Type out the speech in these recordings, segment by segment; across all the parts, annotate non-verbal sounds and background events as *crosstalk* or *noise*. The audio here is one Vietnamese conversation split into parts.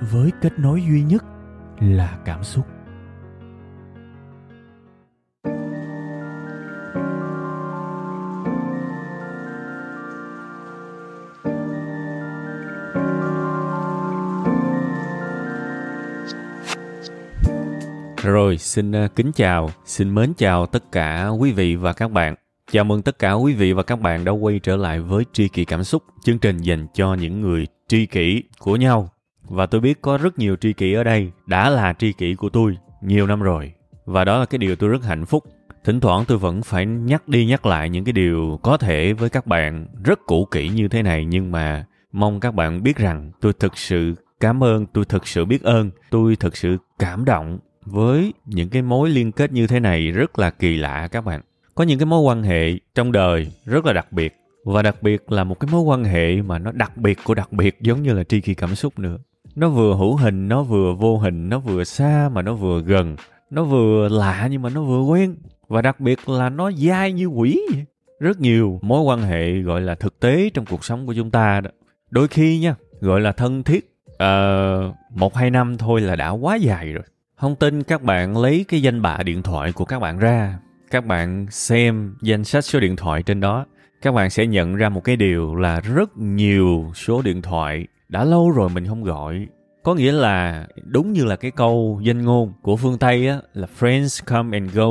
với kết nối duy nhất là cảm xúc Rồi, xin à, kính chào, xin mến chào tất cả quý vị và các bạn. Chào mừng tất cả quý vị và các bạn đã quay trở lại với Tri Kỷ Cảm Xúc, chương trình dành cho những người tri kỷ của nhau. Và tôi biết có rất nhiều tri kỷ ở đây đã là tri kỷ của tôi nhiều năm rồi. Và đó là cái điều tôi rất hạnh phúc. Thỉnh thoảng tôi vẫn phải nhắc đi nhắc lại những cái điều có thể với các bạn rất cũ kỹ như thế này nhưng mà mong các bạn biết rằng tôi thực sự cảm ơn, tôi thực sự biết ơn, tôi thực sự cảm động với những cái mối liên kết như thế này rất là kỳ lạ các bạn có những cái mối quan hệ trong đời rất là đặc biệt và đặc biệt là một cái mối quan hệ mà nó đặc biệt của đặc biệt giống như là tri kỳ cảm xúc nữa nó vừa hữu hình nó vừa vô hình nó vừa xa mà nó vừa gần. Nó vừa lạ nhưng mà nó vừa quen. Và đặc biệt là nó dai như quỷ. Vậy. rất nhiều mối quan hệ gọi là thực tế trong cuộc sống của chúng ta đó. Đôi khi nha gọi là thân thiết. Uh, một hai năm thôi là đã quá dài rồi. Không tin các bạn lấy cái danh bạ điện thoại của các bạn ra, các bạn xem danh sách số điện thoại trên đó, các bạn sẽ nhận ra một cái điều là rất nhiều số điện thoại đã lâu rồi mình không gọi. Có nghĩa là đúng như là cái câu danh ngôn của phương Tây á, là friends come and go,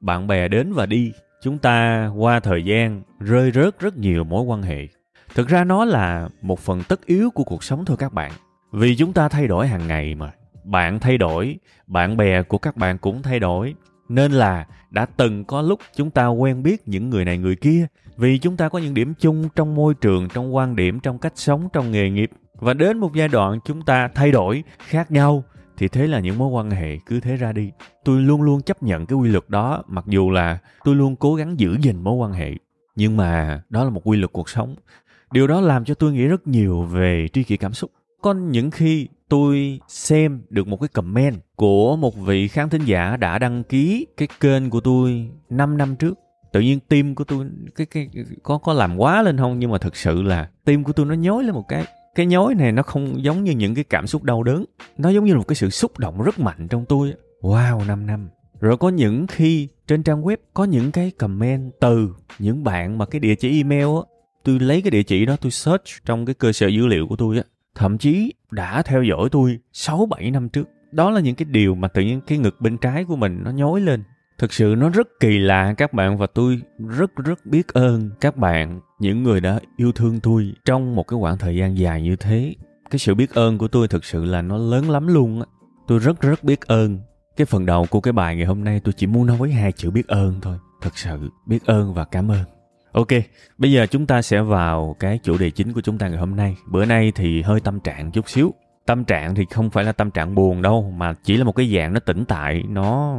bạn bè đến và đi. Chúng ta qua thời gian rơi rớt rất nhiều mối quan hệ. Thực ra nó là một phần tất yếu của cuộc sống thôi các bạn. Vì chúng ta thay đổi hàng ngày mà bạn thay đổi bạn bè của các bạn cũng thay đổi nên là đã từng có lúc chúng ta quen biết những người này người kia, vì chúng ta có những điểm chung trong môi trường, trong quan điểm, trong cách sống, trong nghề nghiệp. Và đến một giai đoạn chúng ta thay đổi, khác nhau, thì thế là những mối quan hệ cứ thế ra đi. Tôi luôn luôn chấp nhận cái quy luật đó, mặc dù là tôi luôn cố gắng giữ gìn mối quan hệ. Nhưng mà đó là một quy luật cuộc sống. Điều đó làm cho tôi nghĩ rất nhiều về tri kỷ cảm xúc. Có những khi tôi xem được một cái comment của một vị khán thính giả đã đăng ký cái kênh của tôi 5 năm trước. Tự nhiên tim của tôi, cái cái, có có làm quá lên không? Nhưng mà thực sự là tim của tôi nó nhói lên một cái cái nhói này nó không giống như những cái cảm xúc đau đớn. Nó giống như một cái sự xúc động rất mạnh trong tôi. Wow 5 năm. Rồi có những khi trên trang web có những cái comment từ những bạn mà cái địa chỉ email á, tôi lấy cái địa chỉ đó, tôi search trong cái cơ sở dữ liệu của tôi á thậm chí đã theo dõi tôi 6-7 năm trước. Đó là những cái điều mà tự nhiên cái ngực bên trái của mình nó nhói lên. Thực sự nó rất kỳ lạ các bạn và tôi rất rất biết ơn các bạn, những người đã yêu thương tôi trong một cái khoảng thời gian dài như thế. Cái sự biết ơn của tôi thực sự là nó lớn lắm luôn á. Tôi rất rất biết ơn. Cái phần đầu của cái bài ngày hôm nay tôi chỉ muốn nói với hai chữ biết ơn thôi. Thật sự biết ơn và cảm ơn. Ok, bây giờ chúng ta sẽ vào cái chủ đề chính của chúng ta ngày hôm nay. Bữa nay thì hơi tâm trạng chút xíu. Tâm trạng thì không phải là tâm trạng buồn đâu, mà chỉ là một cái dạng nó tĩnh tại, nó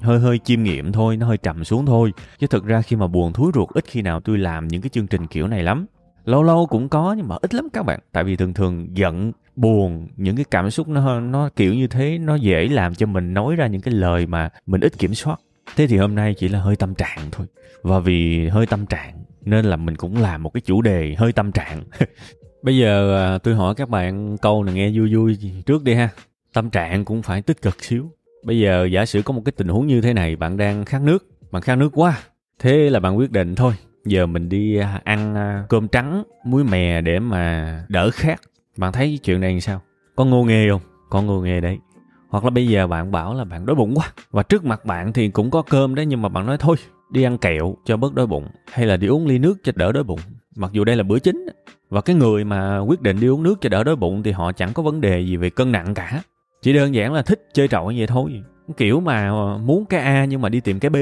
hơi hơi chiêm nghiệm thôi, nó hơi trầm xuống thôi. Chứ thực ra khi mà buồn thúi ruột ít khi nào tôi làm những cái chương trình kiểu này lắm. Lâu lâu cũng có nhưng mà ít lắm các bạn. Tại vì thường thường giận, buồn, những cái cảm xúc nó nó kiểu như thế nó dễ làm cho mình nói ra những cái lời mà mình ít kiểm soát thế thì hôm nay chỉ là hơi tâm trạng thôi. Và vì hơi tâm trạng nên là mình cũng làm một cái chủ đề hơi tâm trạng. *laughs* Bây giờ à, tôi hỏi các bạn câu này nghe vui vui trước đi ha. Tâm trạng cũng phải tích cực xíu. Bây giờ giả sử có một cái tình huống như thế này bạn đang khát nước bạn khát nước quá thế là bạn quyết định thôi giờ mình đi à, ăn à, cơm trắng muối mè để mà đỡ khát. Bạn thấy chuyện này làm sao? Có ngô nghê không? Có ngô nghê đấy hoặc là bây giờ bạn bảo là bạn đói bụng quá, và trước mặt bạn thì cũng có cơm đấy, nhưng mà bạn nói thôi, đi ăn kẹo cho bớt đói bụng, hay là đi uống ly nước cho đỡ đói bụng. Mặc dù đây là bữa chính, và cái người mà quyết định đi uống nước cho đỡ đói bụng thì họ chẳng có vấn đề gì về cân nặng cả. Chỉ đơn giản là thích chơi trọi vậy thôi. Kiểu mà muốn cái a nhưng mà đi tìm cái b,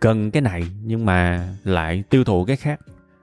cần cái này nhưng mà lại tiêu thụ cái khác.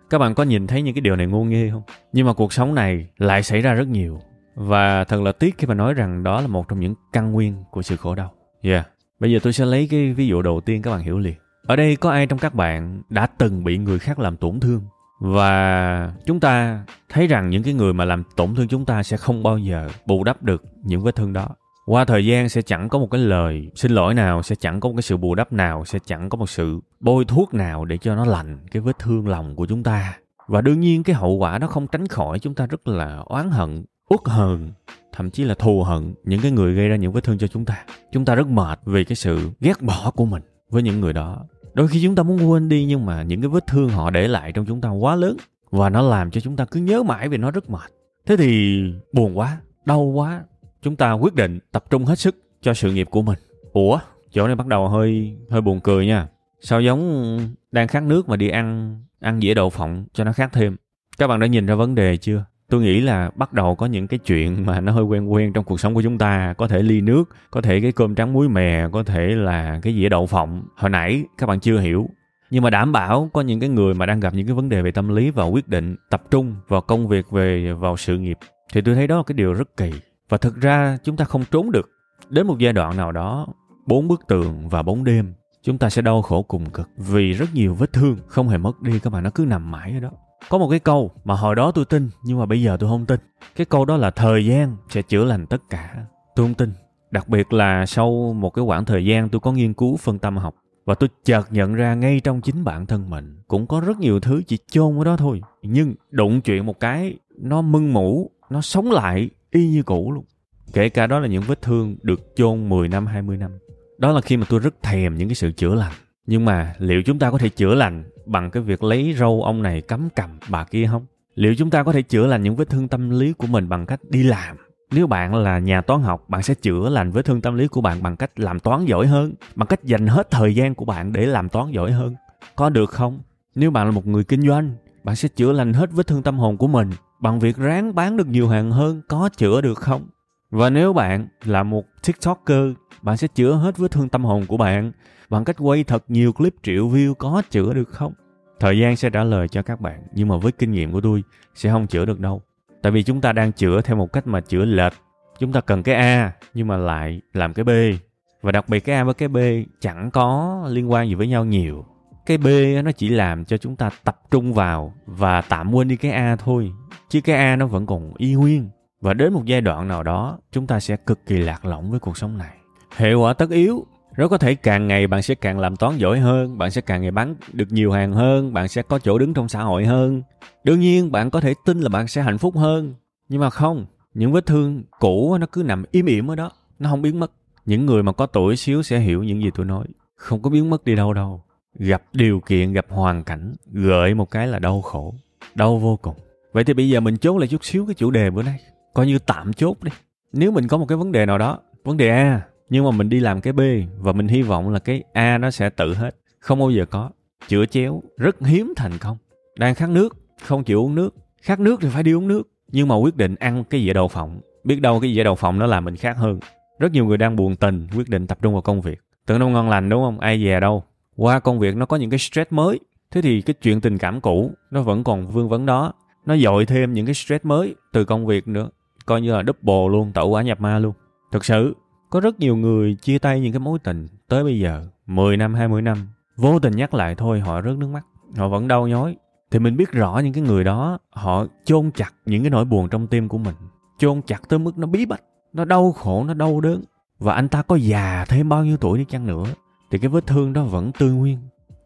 Các bạn có nhìn thấy những cái điều này ngu nghê không? Nhưng mà cuộc sống này lại xảy ra rất nhiều. Và thật là tiếc khi mà nói rằng đó là một trong những căn nguyên của sự khổ đau. Yeah. Bây giờ tôi sẽ lấy cái ví dụ đầu tiên các bạn hiểu liền. Ở đây có ai trong các bạn đã từng bị người khác làm tổn thương và chúng ta thấy rằng những cái người mà làm tổn thương chúng ta sẽ không bao giờ bù đắp được những vết thương đó qua thời gian sẽ chẳng có một cái lời xin lỗi nào sẽ chẳng có một cái sự bù đắp nào sẽ chẳng có một sự bôi thuốc nào để cho nó lành cái vết thương lòng của chúng ta và đương nhiên cái hậu quả đó không tránh khỏi chúng ta rất là oán hận uất hờn thậm chí là thù hận những cái người gây ra những vết thương cho chúng ta. Chúng ta rất mệt vì cái sự ghét bỏ của mình với những người đó. Đôi khi chúng ta muốn quên đi nhưng mà những cái vết thương họ để lại trong chúng ta quá lớn và nó làm cho chúng ta cứ nhớ mãi về nó rất mệt. Thế thì buồn quá, đau quá. Chúng ta quyết định tập trung hết sức cho sự nghiệp của mình. Ủa, chỗ này bắt đầu hơi hơi buồn cười nha. Sao giống đang khát nước mà đi ăn ăn dĩa đậu phộng cho nó khát thêm? Các bạn đã nhìn ra vấn đề chưa? Tôi nghĩ là bắt đầu có những cái chuyện mà nó hơi quen quen trong cuộc sống của chúng ta. Có thể ly nước, có thể cái cơm trắng muối mè, có thể là cái dĩa đậu phộng. Hồi nãy các bạn chưa hiểu. Nhưng mà đảm bảo có những cái người mà đang gặp những cái vấn đề về tâm lý và quyết định tập trung vào công việc, về vào sự nghiệp, thì tôi thấy đó là cái điều rất kỳ. Và thực ra chúng ta không trốn được. Đến một giai đoạn nào đó, bốn bức tường và bốn đêm, chúng ta sẽ đau khổ cùng cực vì rất nhiều vết thương không hề mất đi các bạn, nó cứ nằm mãi ở đó có một cái câu mà hồi đó tôi tin, nhưng mà bây giờ tôi không tin. Cái câu đó là thời gian sẽ chữa lành tất cả. Tôi không tin. Đặc biệt là sau một cái khoảng thời gian tôi có nghiên cứu phân tâm học và tôi chợt nhận ra ngay trong chính bản thân mình cũng có rất nhiều thứ chỉ chôn ở đó thôi. Nhưng đụng chuyện một cái, nó mưng mủ, nó sống lại y như cũ luôn. Kể cả đó là những vết thương được chôn 10 năm 20 năm. Đó là khi mà tôi rất thèm những cái sự chữa lành nhưng mà liệu chúng ta có thể chữa lành bằng cái việc lấy râu ông này cắm cầm bà kia không? Liệu chúng ta có thể chữa lành những vết thương tâm lý của mình bằng cách đi làm? Nếu bạn là nhà toán học, bạn sẽ chữa lành vết thương tâm lý của bạn bằng cách làm toán giỏi hơn, bằng cách dành hết thời gian của bạn để làm toán giỏi hơn. Có được không? Nếu bạn là một người kinh doanh, bạn sẽ chữa lành hết vết thương tâm hồn của mình bằng việc ráng bán được nhiều hàng hơn, có chữa được không? Và nếu bạn là một TikToker, bạn sẽ chữa hết vết thương tâm hồn của bạn bằng cách quay thật nhiều clip triệu view có chữa được không? Thời gian sẽ trả lời cho các bạn, nhưng mà với kinh nghiệm của tôi sẽ không chữa được đâu. Tại vì chúng ta đang chữa theo một cách mà chữa lệch. Chúng ta cần cái A nhưng mà lại làm cái B. Và đặc biệt cái A với cái B chẳng có liên quan gì với nhau nhiều. Cái B nó chỉ làm cho chúng ta tập trung vào và tạm quên đi cái A thôi. Chứ cái A nó vẫn còn y nguyên. Và đến một giai đoạn nào đó, chúng ta sẽ cực kỳ lạc lõng với cuộc sống này. Hệ quả tất yếu rất có thể càng ngày bạn sẽ càng làm toán giỏi hơn, bạn sẽ càng ngày bán được nhiều hàng hơn, bạn sẽ có chỗ đứng trong xã hội hơn. Đương nhiên bạn có thể tin là bạn sẽ hạnh phúc hơn, nhưng mà không, những vết thương cũ nó cứ nằm im ỉm ở đó, nó không biến mất. Những người mà có tuổi xíu sẽ hiểu những gì tôi nói, không có biến mất đi đâu đâu. Gặp điều kiện, gặp hoàn cảnh, gợi một cái là đau khổ, đau vô cùng. Vậy thì bây giờ mình chốt lại chút xíu cái chủ đề bữa nay, coi như tạm chốt đi. Nếu mình có một cái vấn đề nào đó, vấn đề A nhưng mà mình đi làm cái B và mình hy vọng là cái A nó sẽ tự hết. Không bao giờ có. Chữa chéo. Rất hiếm thành công. Đang khát nước. Không chịu uống nước. Khát nước thì phải đi uống nước. Nhưng mà quyết định ăn cái dĩa đậu phộng. Biết đâu cái dĩa đậu phộng nó làm mình khát hơn. Rất nhiều người đang buồn tình quyết định tập trung vào công việc. Tưởng đâu ngon lành đúng không? Ai về đâu. Qua công việc nó có những cái stress mới. Thế thì cái chuyện tình cảm cũ nó vẫn còn vương vấn đó. Nó dội thêm những cái stress mới từ công việc nữa. Coi như là double luôn, tẩu quả nhập ma luôn. Thực sự có rất nhiều người chia tay những cái mối tình tới bây giờ, 10 năm, 20 năm, vô tình nhắc lại thôi họ rớt nước mắt, họ vẫn đau nhói. Thì mình biết rõ những cái người đó, họ chôn chặt những cái nỗi buồn trong tim của mình. Chôn chặt tới mức nó bí bách, nó đau khổ, nó đau đớn. Và anh ta có già thêm bao nhiêu tuổi đi chăng nữa, thì cái vết thương đó vẫn tươi nguyên.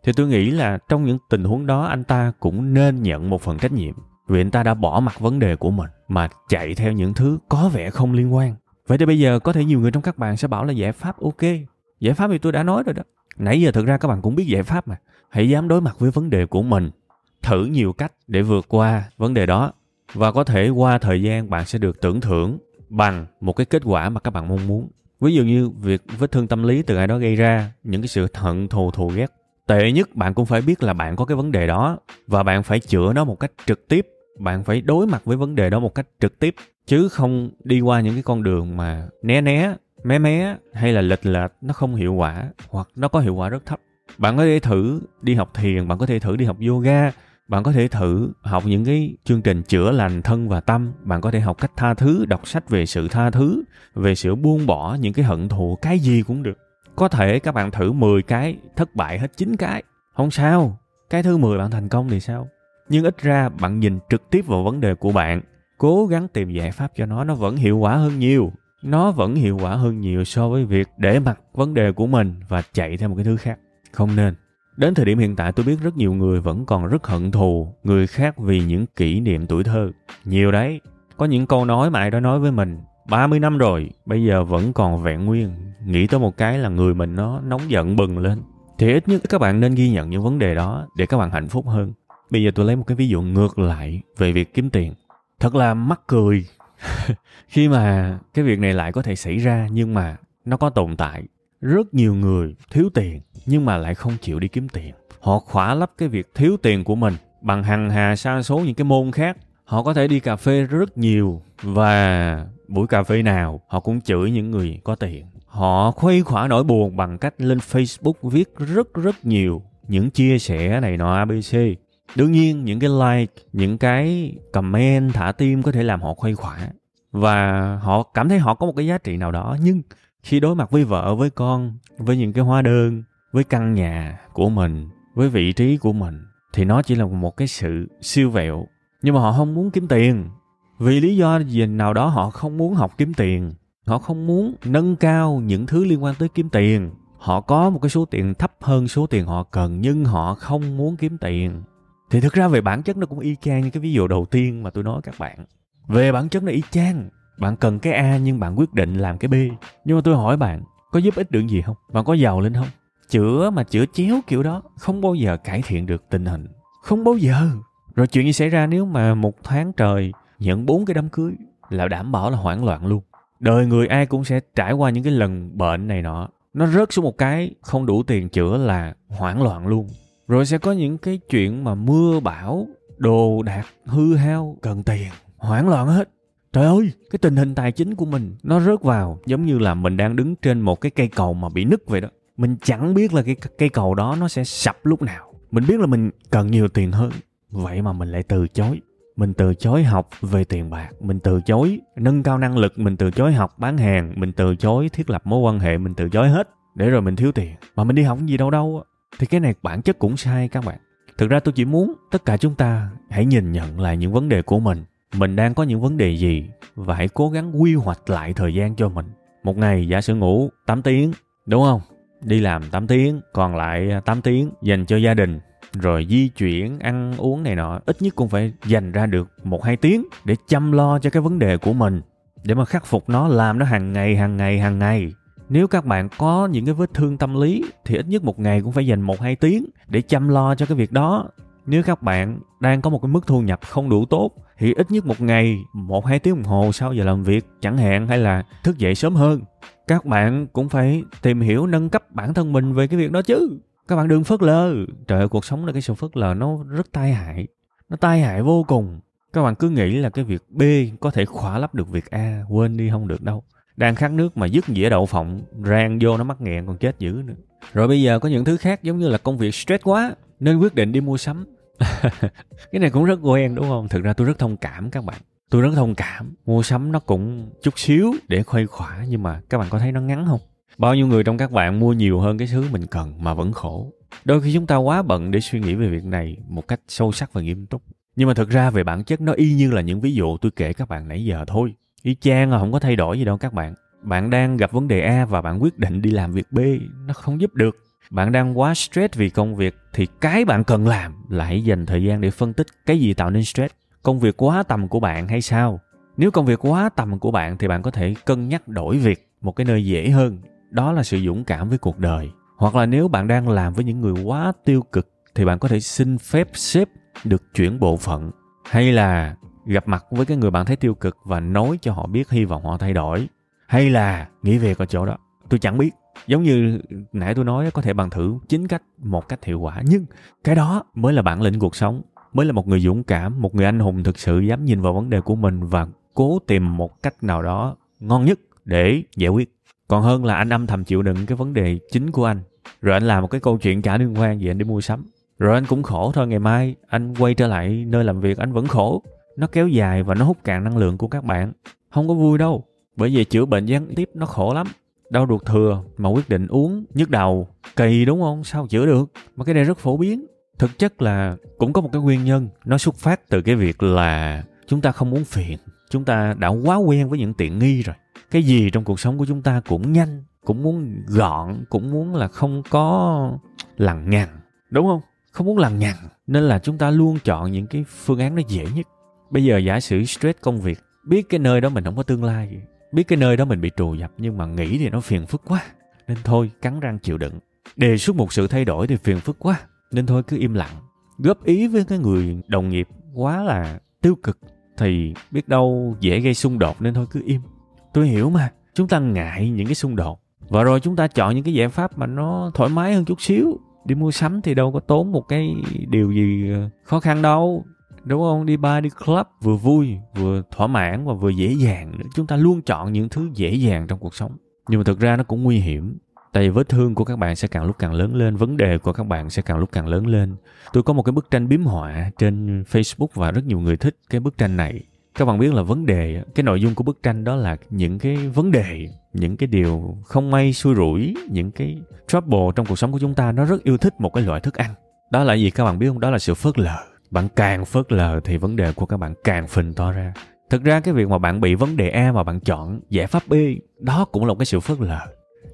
Thì tôi nghĩ là trong những tình huống đó anh ta cũng nên nhận một phần trách nhiệm. Vì anh ta đã bỏ mặt vấn đề của mình mà chạy theo những thứ có vẻ không liên quan Vậy thì bây giờ có thể nhiều người trong các bạn sẽ bảo là giải pháp ok. Giải pháp thì tôi đã nói rồi đó. Nãy giờ thực ra các bạn cũng biết giải pháp mà. Hãy dám đối mặt với vấn đề của mình. Thử nhiều cách để vượt qua vấn đề đó. Và có thể qua thời gian bạn sẽ được tưởng thưởng bằng một cái kết quả mà các bạn mong muốn. Ví dụ như việc vết thương tâm lý từ ai đó gây ra, những cái sự hận thù thù ghét. Tệ nhất bạn cũng phải biết là bạn có cái vấn đề đó và bạn phải chữa nó một cách trực tiếp. Bạn phải đối mặt với vấn đề đó một cách trực tiếp chứ không đi qua những cái con đường mà né né, mé mé hay là lệch lệch, nó không hiệu quả hoặc nó có hiệu quả rất thấp. Bạn có thể thử đi học thiền, bạn có thể thử đi học yoga, bạn có thể thử học những cái chương trình chữa lành thân và tâm. Bạn có thể học cách tha thứ, đọc sách về sự tha thứ, về sự buông bỏ những cái hận thù, cái gì cũng được. Có thể các bạn thử 10 cái, thất bại hết 9 cái. Không sao, cái thứ 10 bạn thành công thì sao? Nhưng ít ra bạn nhìn trực tiếp vào vấn đề của bạn cố gắng tìm giải pháp cho nó nó vẫn hiệu quả hơn nhiều. Nó vẫn hiệu quả hơn nhiều so với việc để mặc vấn đề của mình và chạy theo một cái thứ khác. Không nên. Đến thời điểm hiện tại, tôi biết rất nhiều người vẫn còn rất hận thù người khác vì những kỷ niệm tuổi thơ. Nhiều đấy. Có những câu nói mà ai đó nói với mình 30 năm rồi, bây giờ vẫn còn vẹn nguyên. Nghĩ tới một cái là người mình nó nóng giận bừng lên. Thì ít nhất các bạn nên ghi nhận những vấn đề đó để các bạn hạnh phúc hơn. Bây giờ tôi lấy một cái ví dụ ngược lại về việc kiếm tiền thật là mắc cười. *laughs* Khi mà cái việc này lại có thể xảy ra, nhưng mà nó có tồn tại. Rất nhiều người thiếu tiền, nhưng mà lại không chịu đi kiếm tiền. Họ khỏa lấp cái việc thiếu tiền của mình bằng hằng hà sa số những cái môn khác. Họ có thể đi cà phê rất nhiều và buổi cà phê nào họ cũng chửi những người có tiền. Họ khuây khỏa nỗi buồn bằng cách lên facebook viết rất rất nhiều những chia sẻ này nọ abc đương nhiên, những cái like, những cái comment, thả tim có thể làm họ khuây khỏa và họ cảm thấy họ có một cái giá trị nào đó. Nhưng khi đối mặt với vợ, với con, với những cái hóa đơn, với căn nhà của mình, với vị trí của mình, thì nó chỉ là một cái sự siêu vẹo. Nhưng mà họ không muốn kiếm tiền. Vì lý do gì nào đó họ không muốn học kiếm tiền. Họ không muốn nâng cao những thứ liên quan tới kiếm tiền. Họ có một cái số tiền thấp hơn số tiền họ cần, nhưng họ không muốn kiếm tiền thì thực ra về bản chất nó cũng y chang như cái ví dụ đầu tiên mà tôi nói các bạn. Về bản chất nó y chang. Bạn cần cái a nhưng bạn quyết định làm cái b. Nhưng mà tôi hỏi bạn, có giúp ích được gì không? Bạn có giàu lên không? Chữa mà chữa chéo kiểu đó, không bao giờ cải thiện được tình hình. Không bao giờ. Rồi chuyện gì xảy ra nếu mà một tháng trời nhận bốn cái đám cưới là đảm bảo là hoảng loạn luôn. Đời người ai cũng sẽ trải qua những cái lần bệnh này nọ. Nó rớt xuống một cái không đủ tiền chữa là hoảng loạn luôn rồi sẽ có những cái chuyện mà mưa bão, đồ đạc hư hao, cần tiền, hoảng loạn hết. Trời ơi, cái tình hình tài chính của mình, nó rớt vào, giống như là mình đang đứng trên một cái cây cầu mà bị nứt vậy đó. Mình chẳng biết là cái cây cầu đó nó sẽ sập lúc nào. Mình biết là mình cần nhiều tiền hơn, vậy mà mình lại từ chối. Mình từ chối học về tiền bạc, mình từ chối nâng cao năng lực, mình từ chối học bán hàng, mình từ chối thiết lập mối quan hệ, mình từ chối hết. Để rồi mình thiếu tiền. Mà mình đi học gì đâu đâu thì cái này bản chất cũng sai các bạn. Thực ra tôi chỉ muốn tất cả chúng ta hãy nhìn nhận lại những vấn đề của mình. Mình đang có những vấn đề gì và hãy cố gắng quy hoạch lại thời gian cho mình. Một ngày giả sử ngủ 8 tiếng, đúng không? Đi làm 8 tiếng, còn lại à, 8 tiếng dành cho gia đình, rồi di chuyển, ăn uống này nọ, ít nhất cũng phải dành ra được một hai tiếng để chăm lo cho cái vấn đề của mình, để mà khắc phục nó, làm nó hàng ngày hàng ngày hàng ngày nếu các bạn có những cái vết thương tâm lý, thì ít nhất một ngày cũng phải dành một hai tiếng để chăm lo cho cái việc đó. Nếu các bạn đang có một cái mức thu nhập không đủ tốt, thì ít nhất một ngày, một hai tiếng đồng hồ sau giờ làm việc chẳng hạn, hay là thức dậy sớm hơn. Các bạn cũng phải tìm hiểu nâng cấp bản thân mình về cái việc đó chứ. Các bạn đừng phớt lờ. Trời ơi, cuộc sống là cái sự phớt lờ, nó rất tai hại. Nó tai hại vô cùng. Các bạn cứ nghĩ là cái việc b có thể khỏa lấp được việc a, quên đi không được đâu đang khát nước mà dứt dĩa đậu phộng rang vô nó mắc nghẹn còn chết dữ nữa. Rồi bây giờ có những thứ khác giống như là công việc stress quá nên quyết định đi mua sắm. *laughs* Cái này cũng rất quen đúng không? Thực ra tôi rất thông cảm các bạn. Tôi rất thông cảm. Mua sắm nó cũng chút xíu để khuây khỏa nhưng mà các bạn có thấy nó ngắn không? Bao nhiêu người trong các bạn mua nhiều hơn cái thứ mình cần mà vẫn khổ? Đôi khi chúng ta quá bận để suy nghĩ về việc này một cách sâu sắc và nghiêm túc. Nhưng mà thực ra về bản chất nó y như là những ví dụ tôi kể các bạn nãy giờ thôi y chang là không có thay đổi gì đâu các bạn. Bạn đang gặp vấn đề a và bạn quyết định đi làm việc b. Nó không giúp được. Bạn đang quá stress vì công việc thì cái bạn cần làm là hãy dành thời gian để phân tích cái gì tạo nên stress. Công việc quá tầm của bạn hay sao? Nếu công việc quá tầm của bạn thì bạn có thể cân nhắc đổi việc một cái nơi dễ hơn. Đó là sự dũng cảm với cuộc đời. Hoặc là nếu bạn đang làm với những người quá tiêu cực thì bạn có thể xin phép sếp được chuyển bộ phận. Hay là gặp mặt với cái người bạn thấy tiêu cực và nói cho họ biết hy vọng họ thay đổi. Hay là nghỉ việc ở chỗ đó. Tôi chẳng biết. Giống như nãy tôi nói có thể bằng thử chính cách, một cách hiệu quả. Nhưng cái đó mới là bản lĩnh cuộc sống. Mới là một người dũng cảm, một người anh hùng thực sự dám nhìn vào vấn đề của mình và cố tìm một cách nào đó ngon nhất để giải quyết. Còn hơn là anh âm thầm chịu đựng cái vấn đề chính của anh. Rồi anh làm một cái câu chuyện cả liên quan gì anh đi mua sắm. Rồi anh cũng khổ thôi, ngày mai anh quay trở lại nơi làm việc anh vẫn khổ nó kéo dài và nó hút cạn năng lượng của các bạn. Không có vui đâu, bởi vì chữa bệnh gián tiếp nó khổ lắm. Đau ruột thừa mà quyết định uống nhức đầu kỳ đúng không? Sao chữa được? Mà cái này rất phổ biến. Thực chất là cũng có một cái nguyên nhân, nó xuất phát từ cái việc là chúng ta không muốn phiền. Chúng ta đã quá quen với những tiện nghi rồi. Cái gì trong cuộc sống của chúng ta cũng nhanh, cũng muốn gọn, cũng muốn là không có lằng nhằng, đúng không? Không muốn lằng nhằng. Nên là chúng ta luôn chọn những cái phương án nó dễ nhất bây giờ giả sử stress công việc, biết cái nơi đó mình không có tương lai, biết cái nơi đó mình bị trù dập nhưng mà nghĩ thì nó phiền phức quá, nên thôi cắn răng chịu đựng. Đề xuất một sự thay đổi thì phiền phức quá, nên thôi cứ im lặng. Góp ý với cái người đồng nghiệp quá là tiêu cực thì biết đâu dễ gây xung đột nên thôi cứ im. Tôi hiểu mà, chúng ta ngại những cái xung đột. Và rồi chúng ta chọn những cái giải pháp mà nó thoải mái hơn chút xíu. Đi mua sắm thì đâu có tốn một cái điều gì khó khăn đâu đúng không? Đi bar, đi club, vừa vui, vừa thỏa mãn và vừa dễ dàng chúng ta luôn chọn những thứ dễ dàng trong cuộc sống. Nhưng mà thực ra nó cũng nguy hiểm. Tại vì vết thương của các bạn sẽ càng lúc càng lớn lên, vấn đề của các bạn sẽ càng lúc càng lớn lên. Tôi có một cái bức tranh biếm họa trên facebook và rất nhiều người thích cái bức tranh này. Các bạn biết là vấn đề, cái nội dung của bức tranh đó là những cái vấn đề, những cái điều không may, xui rủi, những cái trouble trong cuộc sống của chúng ta. Nó rất yêu thích một cái loại thức ăn. Đó là gì? Các bạn biết không? Đó là sự phớt lờ bạn càng phớt lờ thì vấn đề của các bạn càng phình to ra. Thực ra cái việc mà bạn bị vấn đề a mà bạn chọn giải pháp b, đó cũng là một cái sự phớt lờ.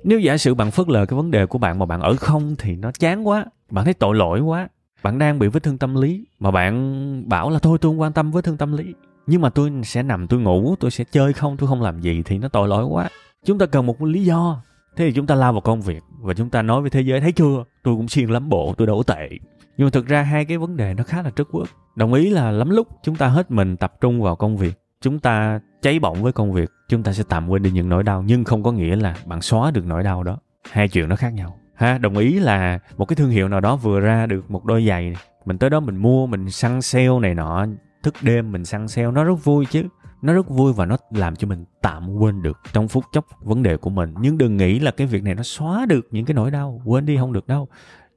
Nếu giả sử bạn phớt lờ cái vấn đề của bạn mà bạn ở không thì nó chán quá, bạn thấy tội lỗi quá, bạn đang bị vết thương tâm lý mà bạn bảo là thôi tôi không quan tâm vết thương tâm lý, nhưng mà tôi sẽ nằm, tôi ngủ, tôi sẽ chơi không, tôi không làm gì thì nó tội lỗi quá. Chúng ta cần một lý do. Thế thì chúng ta lao vào công việc và chúng ta nói với thế giới, thấy chưa? Tôi cũng siêng lắm bộ, tôi đâu có tệ nhưng mà thực ra hai cái vấn đề nó khá là trất quốc. Đồng ý là lắm lúc chúng ta hết mình tập trung vào công việc, chúng ta cháy bỏng với công việc, chúng ta sẽ tạm quên đi những nỗi đau, nhưng không có nghĩa là bạn xóa được nỗi đau đó. Hai chuyện nó khác nhau. Ha, đồng ý là một cái thương hiệu nào đó vừa ra được một đôi giày mình tới đó mình mua, mình săn sale này nọ, thức đêm mình săn sale, nó rất vui chứ. Nó rất vui và nó làm cho mình tạm quên được trong phút chốc vấn đề của mình. Nhưng đừng nghĩ là cái việc này nó xóa được những cái nỗi đau, quên đi không được đâu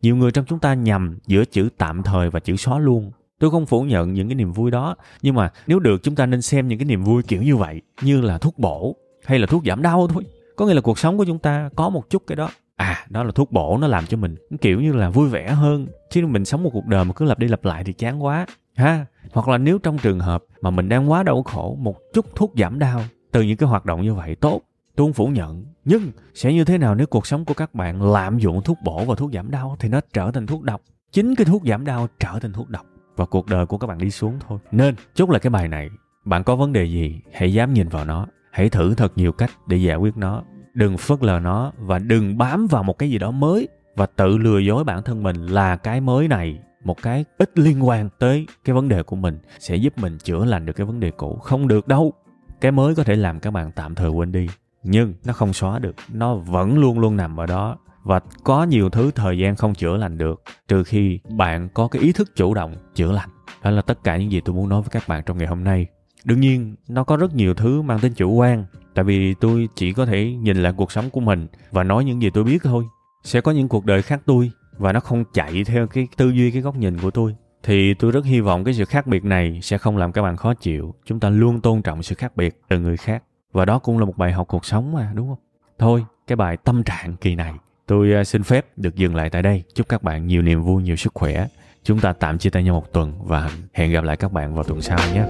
nhiều người trong chúng ta nhầm giữa chữ tạm thời và chữ xóa luôn. Tôi không phủ nhận những cái niềm vui đó, nhưng mà nếu được chúng ta nên xem những cái niềm vui kiểu như vậy, như là thuốc bổ hay là thuốc giảm đau thôi. Có nghĩa là cuộc sống của chúng ta có một chút cái đó. À đó là thuốc bổ, nó làm cho mình kiểu như là vui vẻ hơn. Chứ mình sống một cuộc đời mà cứ lặp đi lặp lại thì chán quá. Ha, hoặc là nếu trong trường hợp mà mình đang quá đau khổ, một chút thuốc giảm đau, từ những cái hoạt động như vậy, tốt tôi không phủ nhận. Nhưng sẽ như thế nào nếu cuộc sống của các bạn lạm dụng thuốc bổ và thuốc giảm đau thì nó trở thành thuốc độc? Chính cái thuốc giảm đau trở thành thuốc độc và cuộc đời của các bạn đi xuống thôi. Nên, chốt lại cái bài này. Bạn có vấn đề gì, hãy dám nhìn vào nó. Hãy thử thật nhiều cách để giải quyết nó. Đừng phớt lờ nó và đừng bám vào một cái gì đó mới và tự lừa dối bản thân mình là cái mới này. Một cái ít liên quan tới cái vấn đề của mình sẽ giúp mình chữa lành được cái vấn đề cũ. Không được đâu. Cái mới có thể làm các bạn tạm thời quên đi nhưng nó không xóa được. Nó vẫn luôn luôn nằm ở đó. Và có nhiều thứ thời gian không chữa lành được, trừ khi bạn có cái ý thức chủ động chữa lành. Đó là tất cả những gì tôi muốn nói với các bạn trong ngày hôm nay. Đương nhiên, nó có rất nhiều thứ mang tính chủ quan, tại vì tôi chỉ có thể nhìn lại cuộc sống của mình và nói những gì tôi biết thôi. Sẽ có những cuộc đời khác tôi và nó không chạy theo cái tư duy, cái góc nhìn của tôi. Thì tôi rất hy vọng cái sự khác biệt này sẽ không làm các bạn khó chịu. Chúng ta luôn tôn trọng sự khác biệt từ người khác và đó cũng là một bài học cuộc sống mà, đúng không? Thôi, cái bài tâm trạng kỳ này, tôi à, xin phép được dừng lại tại đây. Chúc các bạn nhiều niềm vui, nhiều sức khỏe. Chúng ta tạm chia tay nhau một tuần và hẹn gặp lại các bạn vào tuần sau nhé.